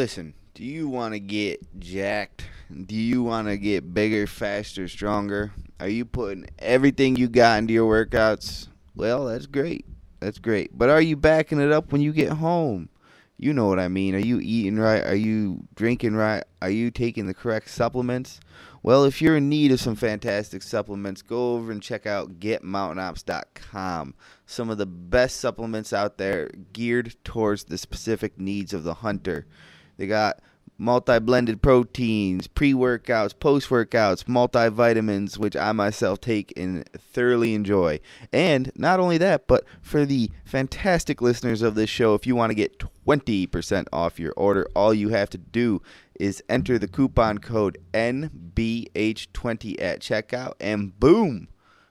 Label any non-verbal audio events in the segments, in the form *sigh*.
Listen, do you want to get jacked? Do you want to get bigger, faster, stronger? Are you putting everything you got into your workouts? Well, that's great. That's great. But are you backing it up when you get home? You know what I mean. Are you eating right? Are you drinking right? Are you taking the correct supplements? Well, if you're in need of some fantastic supplements, go over and check out getmountainops.com. Some of the best supplements out there geared towards the specific needs of the hunter. They got multi blended proteins, pre workouts, post workouts, multivitamins, which I myself take and thoroughly enjoy. And not only that, but for the fantastic listeners of this show, if you want to get 20% off your order, all you have to do is enter the coupon code NBH20 at checkout, and boom!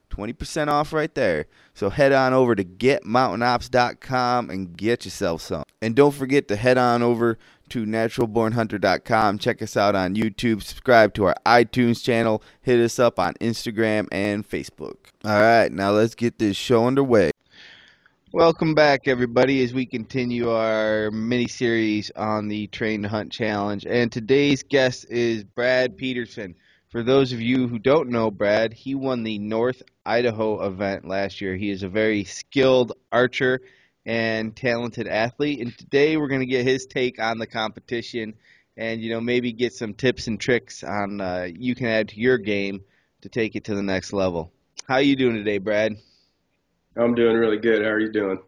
20% off right there. So head on over to getmountainops.com and get yourself some. And don't forget to head on over to naturalbornhunter.com. Check us out on YouTube. Subscribe to our iTunes channel. Hit us up on Instagram and Facebook. All right, now let's get this show underway. Welcome back, everybody, as we continue our mini series on the Train to Hunt Challenge. And today's guest is Brad Peterson. For those of you who don't know Brad, he won the North Idaho event last year. He is a very skilled archer and talented athlete. And today we're going to get his take on the competition and, you know, maybe get some tips and tricks on uh, you can add to your game to take it to the next level. How you doing today, Brad? I'm doing really good. How are you doing?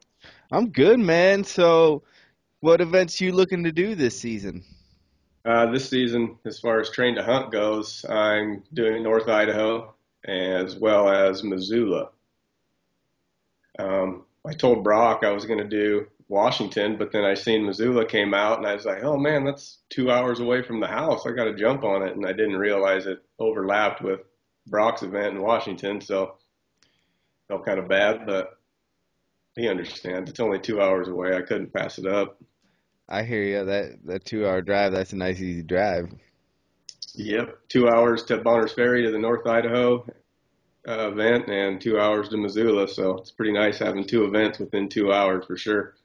I'm good, man. So, what events you looking to do this season? Uh, this season, as far as train to hunt goes, I'm doing North Idaho as well as Missoula. Um, I told Brock I was going to do Washington, but then I seen Missoula came out, and I was like, oh man, that's two hours away from the house. I got to jump on it, and I didn't realize it overlapped with Brock's event in Washington, so felt kind of bad, but he understands. It's only two hours away. I couldn't pass it up. I hear you. That that two hour drive, that's a nice easy drive. Yep, two hours to Bonners Ferry to the North Idaho uh, event, and two hours to Missoula. So it's pretty nice having two events within two hours for sure.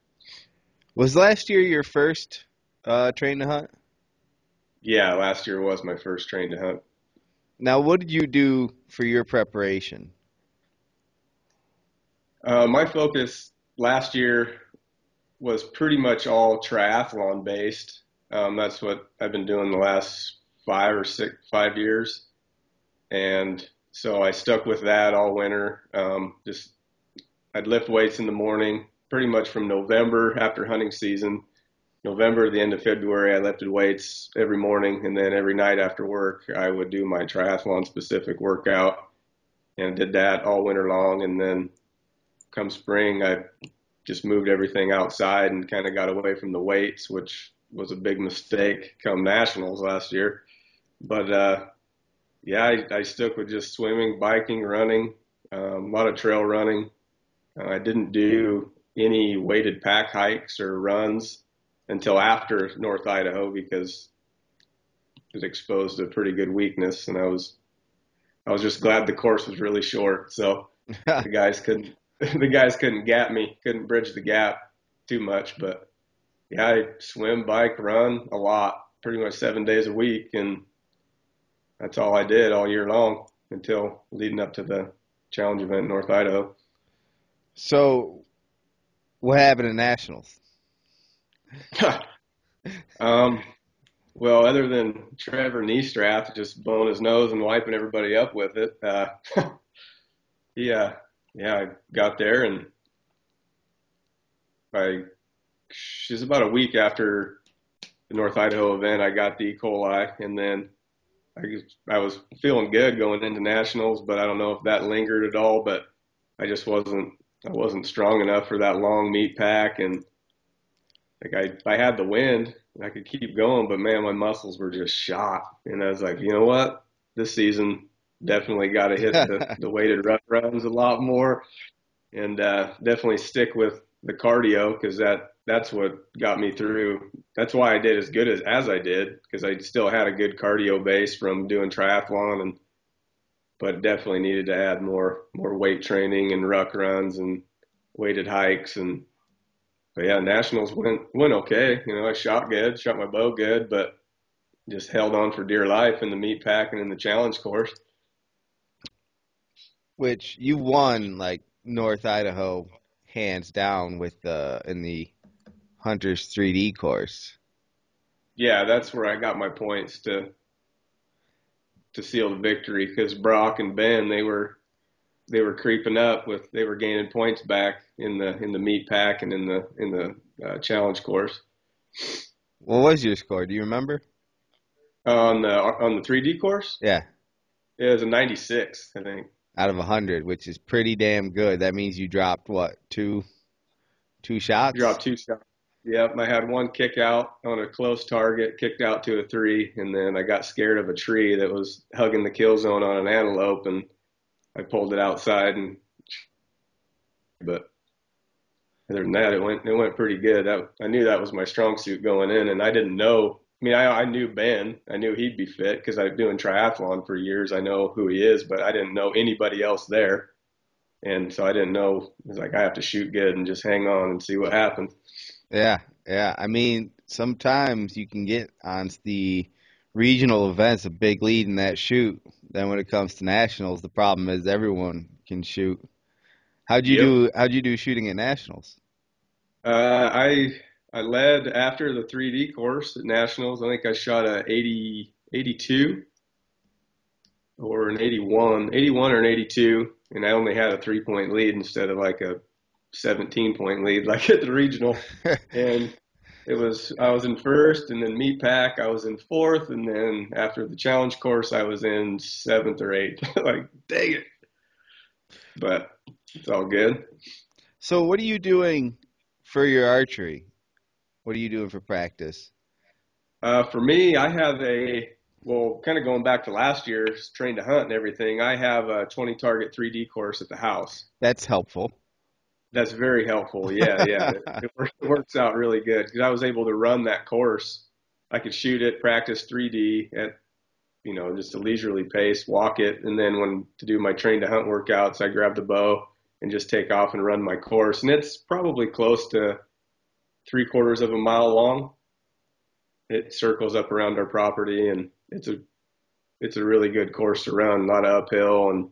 Was last year your first uh, train to hunt? Yeah, last year was my first train to hunt. Now, what did you do for your preparation? Uh, my focus last year was pretty much all triathlon based. Um, that's what I've been doing the last five or six, five years. And so I stuck with that all winter. Um, just, I'd lift weights in the morning pretty much from November after hunting season. November, the end of February, I lifted weights every morning. And then every night after work, I would do my triathlon specific workout and did that all winter long. And then come spring, I just moved everything outside and kind of got away from the weights, which was a big mistake come nationals last year. But uh, yeah, I, I stuck with just swimming, biking, running, um, a lot of trail running. Uh, I didn't do any weighted pack hikes or runs until after North Idaho because it exposed a pretty good weakness, and I was I was just glad the course was really short, so *laughs* the guys couldn't *laughs* the guys couldn't gap me, couldn't bridge the gap too much. But yeah, I swim, bike, run a lot, pretty much seven days a week, and that's all I did all year long until leading up to the challenge event in North Idaho. So, what happened in nationals? *laughs* um, well, other than Trevor Niestrath just blowing his nose and wiping everybody up with it, uh, *laughs* yeah, uh, yeah, I got there and I, she's about a week after the North Idaho event, I got the E. coli and then I, I was feeling good going into nationals, but I don't know if that lingered at all, but I just wasn't, I wasn't strong enough for that long meat pack. And like I, I had the wind and I could keep going, but man, my muscles were just shot. And I was like, you know what? This season, definitely got to hit the, the *laughs* weighted run runs a lot more, and uh, definitely stick with the cardio because that that's what got me through. That's why I did as good as as I did because I still had a good cardio base from doing triathlon and but definitely needed to add more more weight training and ruck runs and weighted hikes and but yeah, nationals went went okay. You know, I shot good, shot my bow good, but just held on for dear life in the meat pack and in the challenge course. Which you won like North Idaho hands down with the in the Hunters 3D course. Yeah, that's where I got my points to to seal the victory because Brock and Ben they were they were creeping up with they were gaining points back in the in the meat pack and in the in the uh, challenge course. What was your score? Do you remember? On the on the 3D course? Yeah. It was a 96, I think. Out of 100, which is pretty damn good. That means you dropped what two two shots? Dropped two shots. Yep, I had one kick out on a close target, kicked out to a three, and then I got scared of a tree that was hugging the kill zone on an antelope, and I pulled it outside. And but other than that, it went it went pretty good. I knew that was my strong suit going in, and I didn't know. I mean, I, I knew Ben. I knew he'd be fit because I've been doing triathlon for years. I know who he is, but I didn't know anybody else there, and so I didn't know. It was like I have to shoot good and just hang on and see what happens. Yeah, yeah. I mean, sometimes you can get on the regional events a big lead in that shoot. Then when it comes to nationals, the problem is everyone can shoot. How'd you yep. do? How'd you do shooting at nationals? Uh, I I led after the 3D course at nationals. I think I shot a 80, 82 or an 81, 81 or an 82, and I only had a three point lead instead of like a 17 point lead *laughs* like at the regional. *laughs* and it was I was in first, and then meat pack I was in fourth, and then after the challenge course I was in seventh or eighth. *laughs* like dang it, but it's all good. So what are you doing for your archery? What are you doing for practice? Uh, for me, I have a well, kind of going back to last year's train to hunt and everything. I have a 20 target 3D course at the house. That's helpful. That's very helpful. Yeah, yeah. *laughs* it, it, works out really good because I was able to run that course. I could shoot it, practice 3D at, you know, just a leisurely pace, walk it, and then when to do my train to hunt workouts, I grab the bow and just take off and run my course. And it's probably close to three quarters of a mile long. It circles up around our property, and it's a it's a really good course to run. A lot of uphill and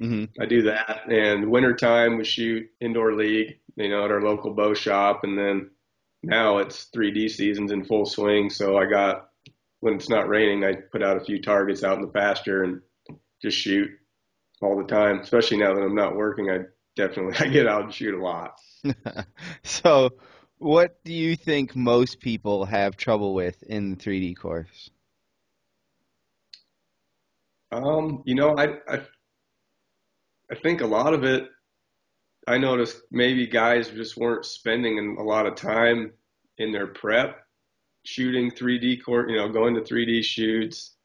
Mm-hmm. I do that. And wintertime, we shoot indoor league, you know, at our local bow shop. And then now it's 3D seasons in full swing. So I got, when it's not raining, I put out a few targets out in the pasture and just shoot all the time. Especially now that I'm not working, I definitely *laughs* I get out and shoot a lot. *laughs* so, what do you think most people have trouble with in the 3D course? Um, you know, I I I think a lot of it, I noticed maybe guys just weren't spending a lot of time in their prep shooting 3D court, you know, going to 3D shoots.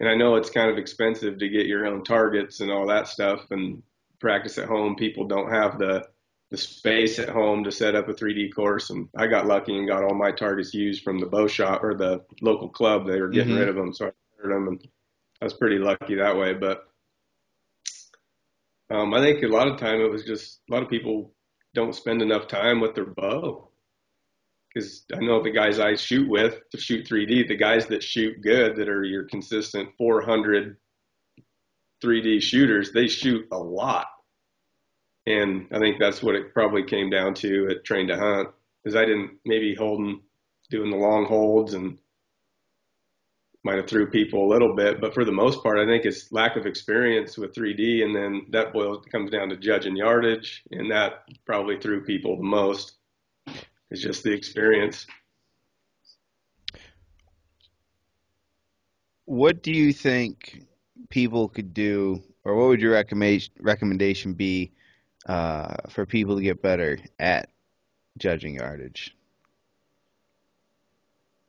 And I know it's kind of expensive to get your own targets and all that stuff and practice at home. People don't have the the space at home to set up a 3D course. And I got lucky and got all my targets used from the bow shop or the local club. They were getting mm-hmm. rid of them, so I ordered them, and I was pretty lucky that way. But um, I think a lot of time it was just a lot of people don't spend enough time with their bow. Because I know the guys I shoot with to shoot 3D, the guys that shoot good, that are your consistent 400 3D shooters, they shoot a lot. And I think that's what it probably came down to at Train to Hunt, is I didn't maybe holding, doing the long holds and might have threw people a little bit, but for the most part, I think it's lack of experience with 3D, and then that boils comes down to judging yardage, and that probably threw people the most. It's just the experience. What do you think people could do, or what would your recommendation be uh, for people to get better at judging yardage?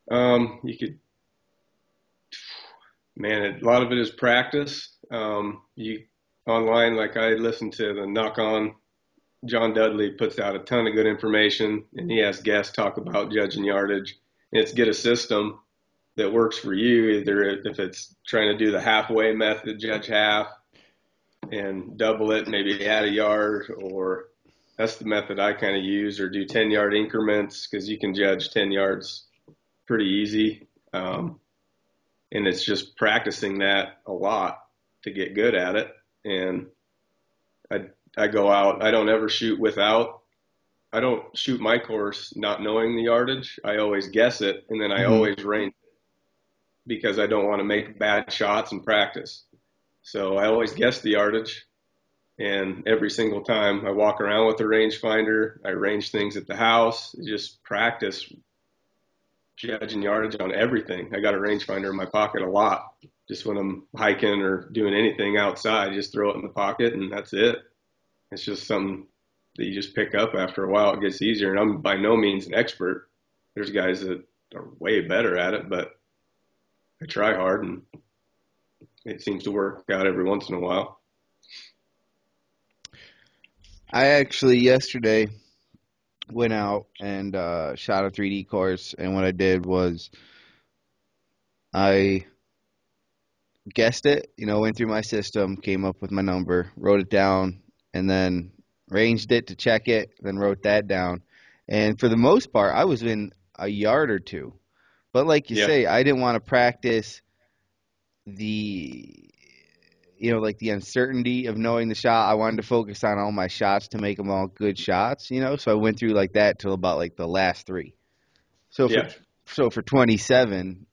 Um, you could man, a lot of it is practice. Um, you online, like I listen to the Nock On. John Dudley puts out a ton of good information, and he has guests talk about judging yardage. And it's get a system that works for you. Either if it's trying to do the halfway method, judge half, and double it, maybe add a yard, or that's the method I kind of use, or do 10 yard increments because you can judge 10 yards pretty easy. Um, and it's just practicing that a lot to get good at it. And I I go out. I don't ever shoot without. I don't shoot my course not knowing the yardage. I always guess it, and then I mm-hmm. always range it because I don't want to make bad shots in practice. So I always guess the yardage, and every single time I walk around with a rangefinder, I range things at the house, just practice judging yardage on everything. I got a rangefinder in my pocket a lot. Just when I'm hiking or doing anything outside, just throw it in the pocket and that's it. It's just something that you just pick up after a while. It gets easier. And I'm by no means an expert. There's guys that are way better at it, but I try hard and it seems to work out every once in a while. I actually yesterday went out and uh, shot a 3D course, and what I did was I guessed it, you know, went through my system, came up with my number, wrote it down, and then ranged it to check it, then wrote that down. And for the most part, I was in a yard or two. But like you yeah. say, I didn't want to practice the you know, like the uncertainty of knowing the shot. I wanted to focus on all my shots to make them all good shots, you know. So I went through like that till about like the last three. So for, so for 27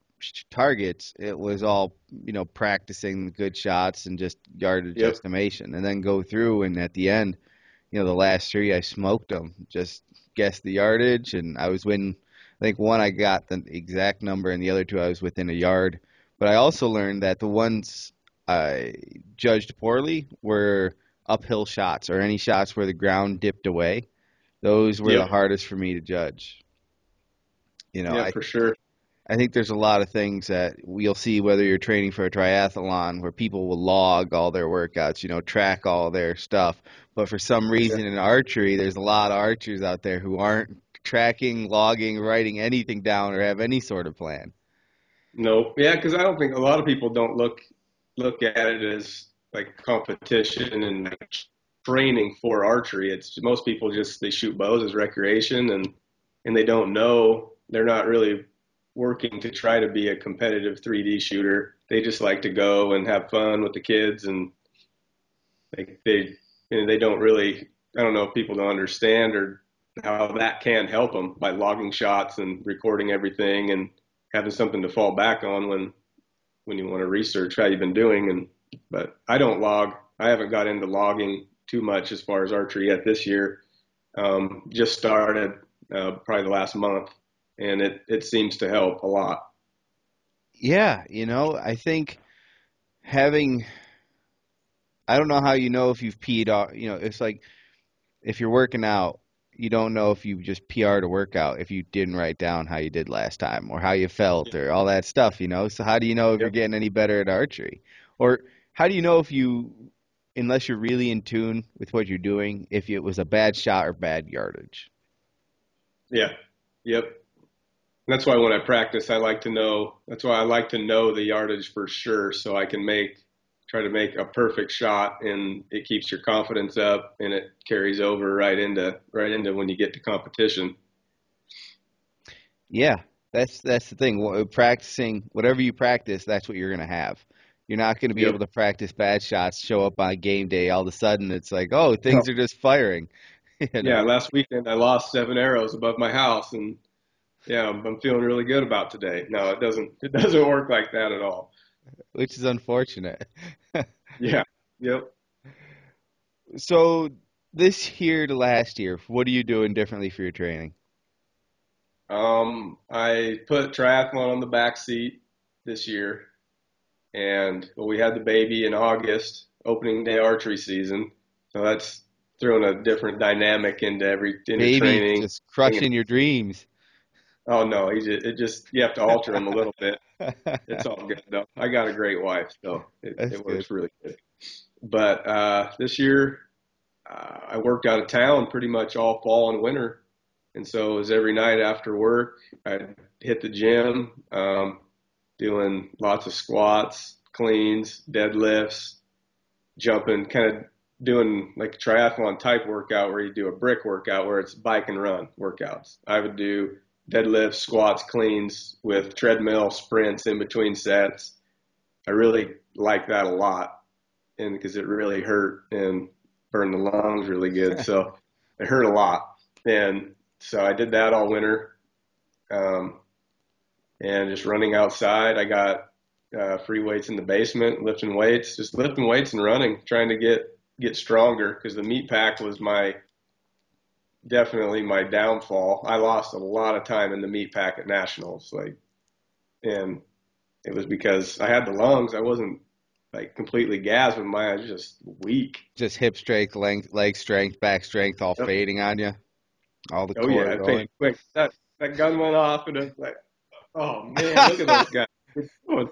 targets, it was all you know practicing good shots and just yardage yep. estimation, and then go through and at the end, you know, the last three I smoked them. Just guessed the yardage, and I was winning. I think one I got the exact number, and the other two I was within a yard. But I also learned that the ones I judged poorly were uphill shots or any shots where the ground dipped away. Those were yep. the hardest for me to judge. You know, yeah, I, for sure. I think there's a lot of things that we'll see whether you're training for a triathlon where people will log all their workouts, you know, track all their stuff. But for some reason in archery, there's a lot of archers out there who aren't tracking, logging, writing anything down or have any sort of plan. No, yeah, because I don't think a lot of people don't look look at it as like competition and like training for archery. It's most people just they shoot bows as recreation and and they don't know they're not really working to try to be a competitive 3D shooter. They just like to go and have fun with the kids and like they you know, they don't really I don't know if people don't understand or how that can help them by logging shots and recording everything and having something to fall back on when when you want to research how you've been doing. And but I don't log. I haven't got into logging too much as far as archery yet this year. Um, just started uh, probably the last month, and it it seems to help a lot. Yeah, you know, I think having I don't know how you know if you've peed off. You know, it's like if you're working out you don't know if you just PR'd a workout if you didn't write down how you did last time or how you felt or all that stuff, you know. So how do you know if you're getting any better at archery? Or how do you know if you unless you're really in tune with what you're doing, if it was a bad shot or bad yardage? Yeah. Yep. That's why when I practice I like to know that's why I like to know the yardage for sure so I can make try to make a perfect shot and it keeps your confidence up and it carries over right into right into when you get to competition. Yeah, that's that's the thing. Practicing whatever you practice, that's what you're going to have. You're not going to be yep. able to practice bad shots, show up on game day. All of a sudden, it's like, oh, things are just firing. *laughs* you know? Yeah, last weekend I lost seven arrows above my house, and yeah, I'm, I'm feeling really good about today. No, it doesn't. It doesn't work like that at all which is unfortunate. *laughs* yeah. Yep. So this year to last year, what are you doing differently for your training? Um, I put triathlon on the back seat this year, and well, we had the baby in August, opening day archery season. So that's throwing a different dynamic into every into baby training. Just crushing your dreams. Oh no, he just it just you have to alter him a little bit. It's all good though. I *laughs* got a great wife, so it, it works good. really good. But uh, this year, uh, I worked out of town pretty much all fall and winter, and so it was every night after work. I'd hit the gym, um, doing lots of squats, cleans, deadlifts, jumping, kind of doing like a triathlon type workout where you do a brick workout where it's bike and run workouts. I would do deadlifts, squats, cleans with treadmill sprints in between sets. I really like that a lot, and because it really hurt and burned the lungs really good, so *laughs* it hurt a lot. And so I did that all winter, um, and just running outside. I got uh, free weights in the basement, lifting weights, just lifting weights and running, trying to get get stronger because the meat pack was my definitely my downfall. I lost a lot of time in the meat pack at nationals, like, and it was because I had the lungs. I wasn't like completely gassed, but my I was just weak. Just hip strength, length, leg strength, back strength, all yep. fading on you. All the oh yeah, going. quick. That that gun went off, and it's like, oh man, look at those guys. *laughs*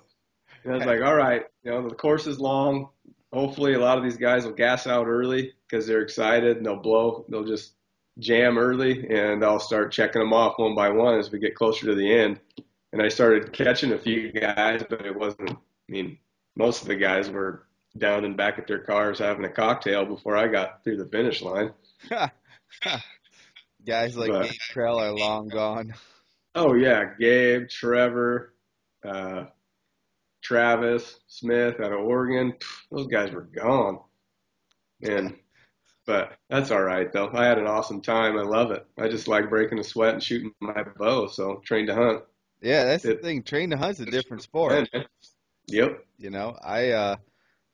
And I was like, all right, you know, the course is long. Hopefully, a lot of these guys will gas out early because they're excited and they'll blow. They'll just jam early, and I'll start checking them off one by one as we get closer to the end. And I started catching a few guys, but it wasn't. I mean, most of the guys were down and back at their cars having a cocktail before I got through the finish line. *laughs* guys like but, Gabe Krell are long gone. Oh yeah, Gabe, Trevor, uh, Travis Smith out of Oregon. Those guys were gone. And but that's all right though. I had an awesome time. I love it. I just like breaking a sweat and shooting my bow. So train to hunt. Yeah, that's it, the thing. Train to hunt's a different sport. Yep. You know, I uh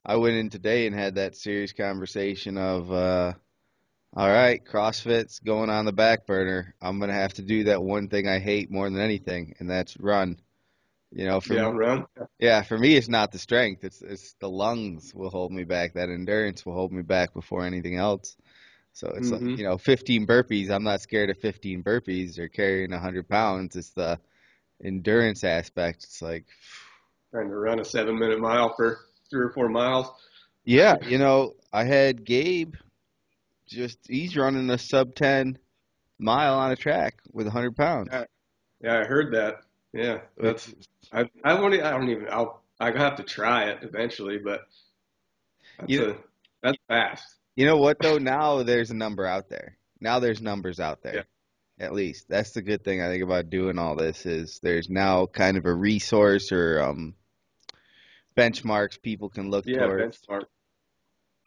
I went in today and had that serious conversation of uh all right, CrossFit's going on the back burner. I'm gonna have to do that one thing I hate more than anything, and that's run. You know, for yeah, me. Yeah, for me, it's not the strength. It's it's the lungs will hold me back. That endurance will hold me back before anything else. So it's mm-hmm. like, you know, 15 burpees. I'm not scared of 15 burpees or carrying 100 pounds. It's the endurance aspect. It's like trying to run a seven minute mile for three or four miles. Yeah, you know, I had Gabe. Just he's running a sub 10 mile on a track with 100 pounds. Yeah, yeah I heard that. Yeah, that's I I don't I don't even I'll I have to try it eventually, but that's you, a, that's fast. You know what though? Now there's a number out there. Now there's numbers out there. Yeah. At least that's the good thing I think about doing all this is there's now kind of a resource or um benchmarks people can look yeah, towards. benchmark.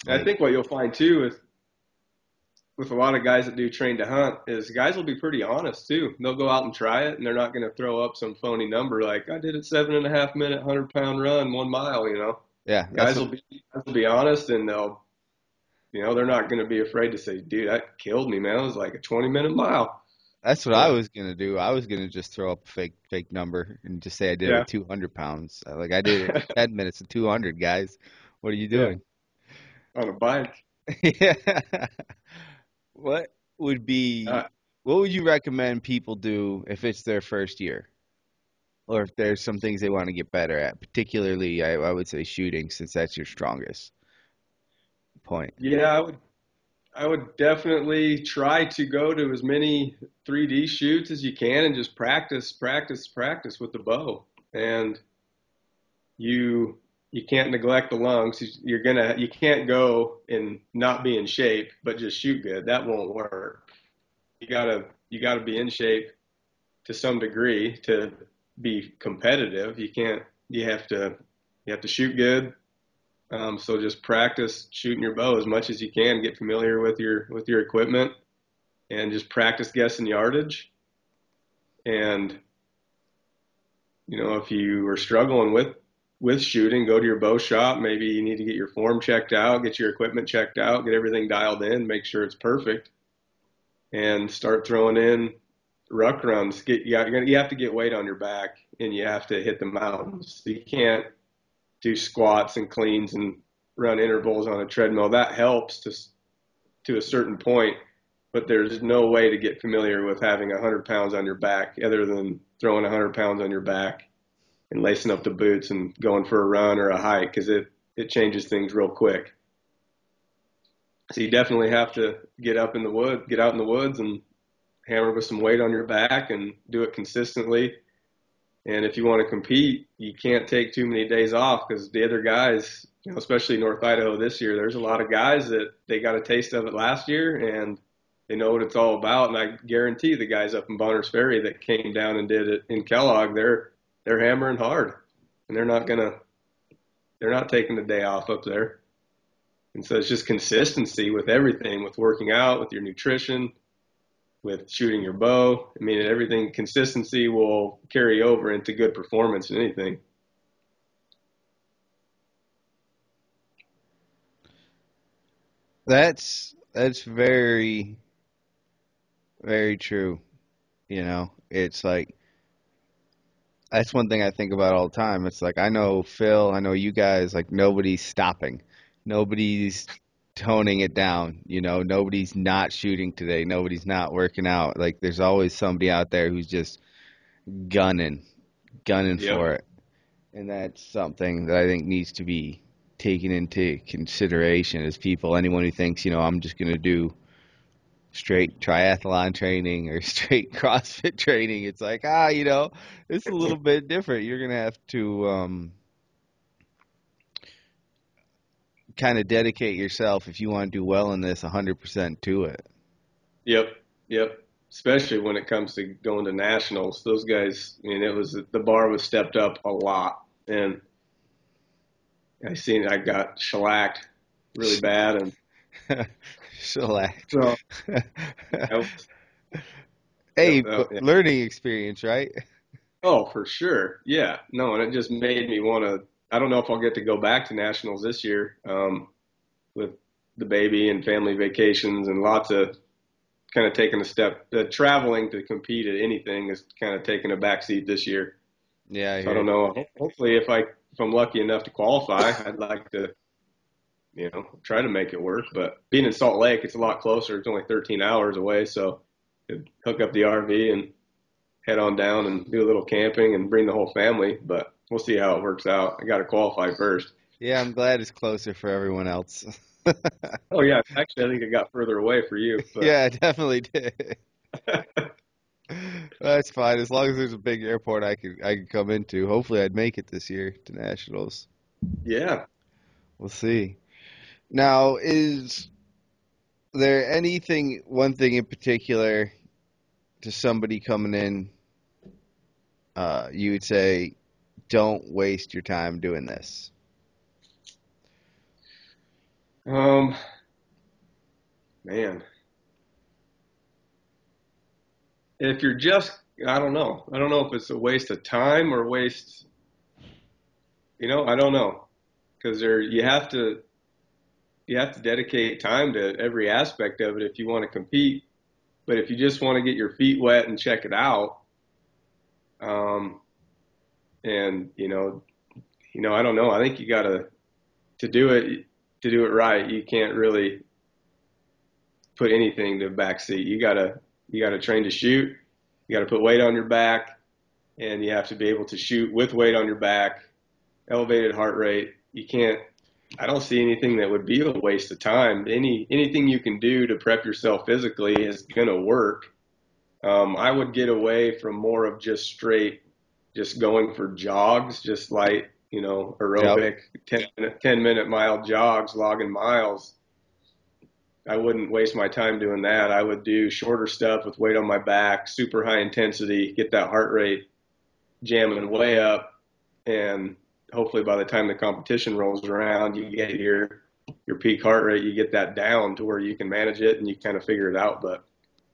Like, I think what you'll find too is with a lot of guys that do train to hunt is guys will be pretty honest too. They'll go out and try it, and they're not going to throw up some phony number like I did a seven and a half minute, hundred pound run, one mile. You know, yeah, guys will be guys will be honest, and they'll, you know, they're not going to be afraid to say, "Dude, that killed me, man. It was like a twenty minute mile." That's what yeah. I was gonna do. I was gonna just throw up a fake fake number and just say I did yeah. it 200 pounds. Uh, like I did it *laughs* 10 minutes of 200, guys. What are you doing? Yeah. On a bike. *laughs* yeah. What would be uh, what would you recommend people do if it's their first year? Or if there's some things they want to get better at, particularly I, I would say shooting since that's your strongest point. Yeah, I would I would definitely try to go to as many 3D shoots as you can and just practice, practice, practice with the bow. And you you can't neglect the lungs. You're gonna you can't go and not be in shape, but just shoot good. That won't work. You gotta you gotta be in shape to some degree to be competitive. You can't. You have to you have to shoot good. Um, so just practice shooting your bow as much as you can. Get familiar with your with your equipment, and just practice guessing yardage. And you know if you are struggling with with shooting, go to your bow shop. Maybe you need to get your form checked out, get your equipment checked out, get everything dialed in, make sure it's perfect, and start throwing in ruck runs. Get you, you have to get weight on your back, and you have to hit the mountains. You can't do squats and cleans and run intervals on a treadmill. That helps to to a certain point, but there's no way to get familiar with having 100 pounds on your back other than throwing 100 pounds on your back and lacing up the boots and going for a run or a hike because it it changes things real quick. So you definitely have to get up in the wood, get out in the woods and hammer with some weight on your back and do it consistently. And if you want to compete, you can't take too many days off because the other guys, you know, especially North Idaho this year, there's a lot of guys that they got a taste of it last year and they know what it's all about. And I guarantee the guys up in Bonners Ferry that came down and did it in Kellogg, they're they're hammering hard, and they're not gonna they're not taking the day off up there. And so it's just consistency with everything, with working out, with your nutrition, with shooting your bow. I mean, everything consistency will carry over into good performance in anything. That's that's very very true. You know, it's like that's one thing I think about all the time. It's like I know Phil, I know you guys, like nobody's stopping. Nobody's toning it down. You know, nobody's not shooting today. Nobody's not working out. Like there's always somebody out there who's just gunning, gunning yep. for it. And that's something that I think needs to be taken into consideration as people. Anyone who thinks, you know, I'm just going to do straight triathlon training or *laughs* straight CrossFit training, it's like, ah, you know, it's a little bit different. You're going to have to um, kind of dedicate yourself if you want to do well in this 100% to it. Yep, yep. Especially when it comes to going to nationals, those guys. I mean, it was the bar was stepped up a lot, and I seen I got shellacked really bad, and *laughs* *laughs* shellacked. So, *laughs* hey, yeah. learning experience, right? Oh, for sure. Yeah. No, and it just made me want to I don't know if I'll get to go back to nationals this year um, with the baby and family vacations and lots of kind of taking a step. Uh, traveling to compete at anything is kind of taking a backseat this year. Yeah, I, so I don't know. Hopefully, if I if I'm lucky enough to qualify, I'd like to, you know, try to make it work. But being in Salt Lake, it's a lot closer. It's only 13 hours away, so hook up the RV and head on down and do a little camping and bring the whole family. But we'll see how it works out. I got to qualify first. Yeah, I'm glad it's closer for everyone else. *laughs* oh yeah, actually, I think it got further away for you. But. Yeah, it definitely did. *laughs* That's fine as long as there's a big airport I could I could come into. Hopefully, I'd make it this year to nationals. Yeah, we'll see. Now, is there anything, one thing in particular, to somebody coming in, uh, you would say don't waste your time doing this? Um, man, if you're just, I don't know. I don't know if it's a waste of time or waste. You know, I don't know, because there you have to you have to dedicate time to every aspect of it if you want to compete. But if you just want to get your feet wet and check it out, um, and you know, you know, I don't know. I think you got to do it to do it right. You can't really put anything to the back seat. You gotta you gotta train to shoot. You gotta put weight on your back, and you have to be able to shoot with weight on your back, elevated heart rate. You can't. I don't see anything that would be a waste of time. Any anything you can do to prep yourself physically is gonna work. Um, I would get away from more of just straight just going for jogs, just light, you know, aerobic, yep. 10, minute, 10 minute mile jogs, logging miles. I wouldn't waste my time doing that. I would do shorter stuff with weight on my back, super high intensity, get that heart rate jamming way up, and hopefully by the time the competition rolls around, you get your your peak heart rate, you get that down to where you can manage it and you kind of figure it out. But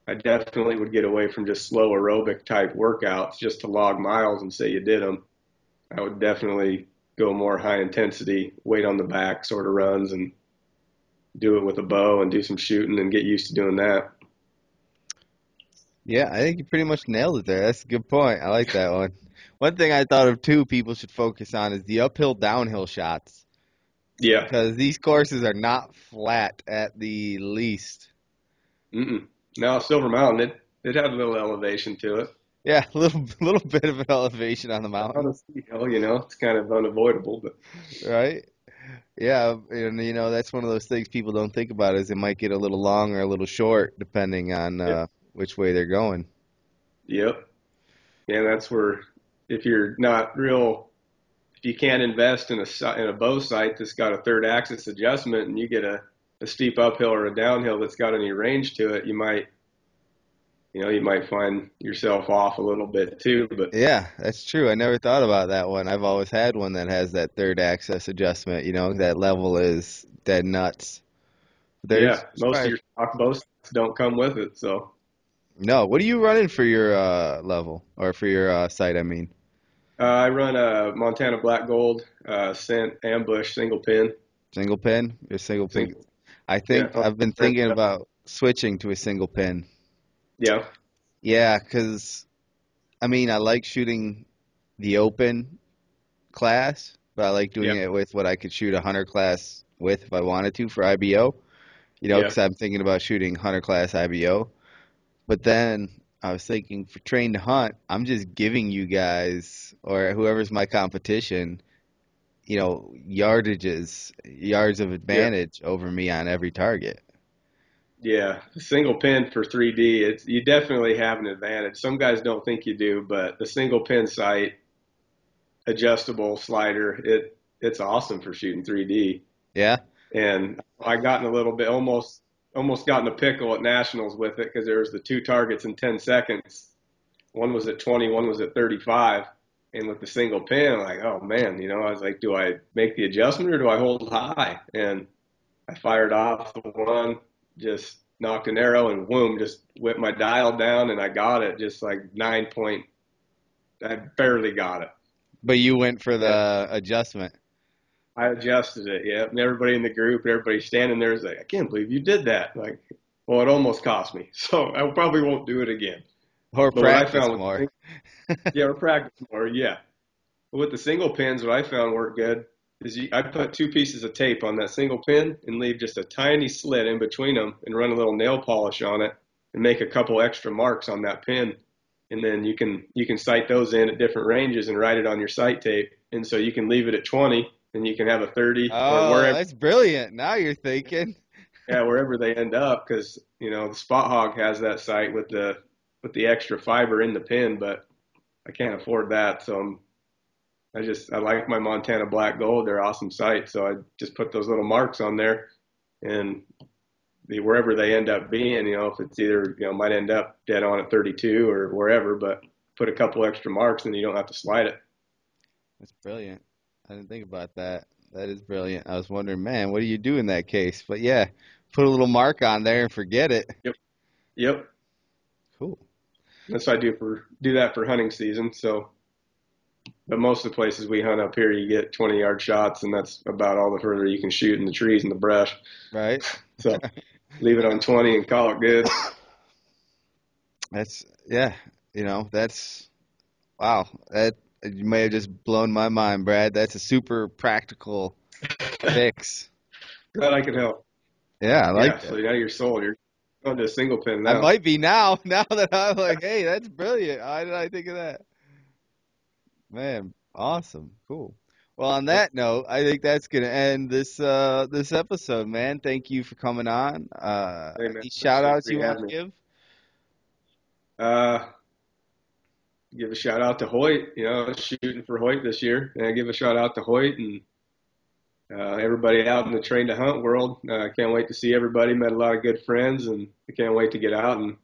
I definitely would get away from just slow aerobic type workouts just to log miles and say you did them. I would definitely go more high intensity, weight on the back sort of runs and do it with a bow and do some shooting and get used to doing that. Yeah, I think you pretty much nailed it there. That's a good point. I like that one. One thing I thought of too, people should focus on is the uphill downhill shots. Yeah. Because these courses are not flat at the least. Mm-mm. No, Silver Mountain, it, it had a little elevation to it. Yeah, a *laughs* little little bit of an elevation on the mountain. On a hill, you know, it's kind of unavoidable, but right. Yeah, and you know that's one of those things people don't think about is it might get a little long or a little short depending on uh, which way they're going. Yep. Yeah, that's where if you're not real, if you can't invest in a in a bow sight that's got a third axis adjustment, and you get a, a steep uphill or a downhill that's got any range to it, you might you know, you might find yourself off a little bit too. But yeah, that's true. I never thought about that one. I've always had one that has that third axis adjustment. You know, that level is dead nuts. There's, yeah, most of your stock bows don't come with it. So no, what are you running for your uh, level or for your uh, sight? I mean, uh, I run a Montana Black Gold uh, Ascent Ambush single pin. Single pin, your single pin. Single. I think yeah, I've been thinking about switching to a single pin. Yeah. Yeah, because I mean, I like shooting the open class, but I like doing it with what I could shoot a hunter class with if I wanted to for IBO. You know, because I'm thinking about shooting hunter class IBO. But then I was thinking for train to hunt, I'm just giving you guys or whoever's my competition, you know, yardages, yards of advantage over me on every target. Yeah, single pin for 3D, it's you definitely have an advantage. Some guys don't think you do, but the single pin sight, adjustable slider, it it's awesome for shooting 3D. Yeah. And I got in a little bit, almost almost got in a pickle at nationals with it because there was the two targets in 10 seconds. One was at 20, one was at 35. And with the single pin, I'm like, oh man, you know, I was like, do I make the adjustment or do I hold high? And I fired off the one just knocked an arrow and boom, just whipped my dial down and I got it just like nine point. I barely got it. But you went for the yeah. adjustment. I adjusted it, yeah. And everybody in the group, everybody standing there is like, I can't believe you did that. Like, well, it almost cost me, *laughs* so I probably won't do it again. Or but practice more. yeah, or practice more. Yeah. But with the single pins, what I found worked good is you, I put two pieces of tape on that single pin and leave just a tiny slit in between them and run a little nail polish on it and make a couple extra marks on that pin. And then you can you can sight those in at different ranges and write it on your sight tape. And so you can leave it at 20 and you can have a 30 oh, or wherever. that's brilliant. Now you're thinking. *laughs* yeah, wherever they end up, because you know the Spot Hogg has that sight with the with the extra fiber in the pin, but I can't afford that, so I'm I just I like my Montana Black Gold. They're awesome sights, so I just put those little marks on there, and the, wherever they end up being, you know, if it's either you know might end up dead on at 32 or wherever, but put a couple extra marks, and you don't have to slide it. That's brilliant. I didn't think about that. That is brilliant. I was wondering, man, what do you do in that case? But yeah, put a little mark on there and forget it. Yep. Yep. Cool. That's what I do for do that for hunting season. So but most of the places we hunt up here, you get 20 yard shots, and that's about all the further you can shoot in the trees and the brush. Right. *laughs* So leave it on 20 and call it good. That's yeah. You know that's wow. That you may have just blown my mind, Brad. That's a super practical *laughs* fix. Glad I could help. Yeah, I like yeah, that. So now you're sold. You're going to a single pin now. I might be now. *laughs* Now that I'm like, hey, that's brilliant. How did I think of that? Man, awesome, cool. Well, on that note, I think that's gonna end this uh, this episode, man. Thank you for coming on. Uh, hey, any shout outs you want to give? Uh, give a shout out to Hoyt. You know, shooting for Hoyt this year, and give a shout out to Hoyt and uh, everybody out in the train to hunt world. I uh, can't wait to see everybody. Met a lot of good friends, and I can't wait to get out and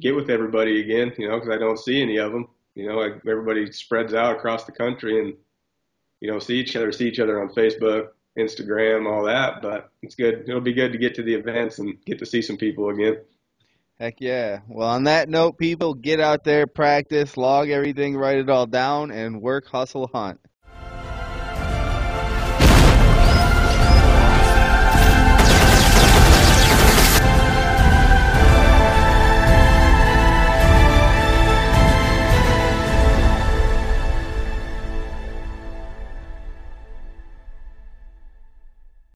get with everybody again. You know, because I don't see any of them. You know, like everybody spreads out across the country and you know see each other, see each other on Facebook, Instagram, all that. But it's good. It'll be good to get to the events and get to see some people again. Heck yeah. Well, on that note, people, get out there, practice, log everything, write it all down, and work, hustle, hunt.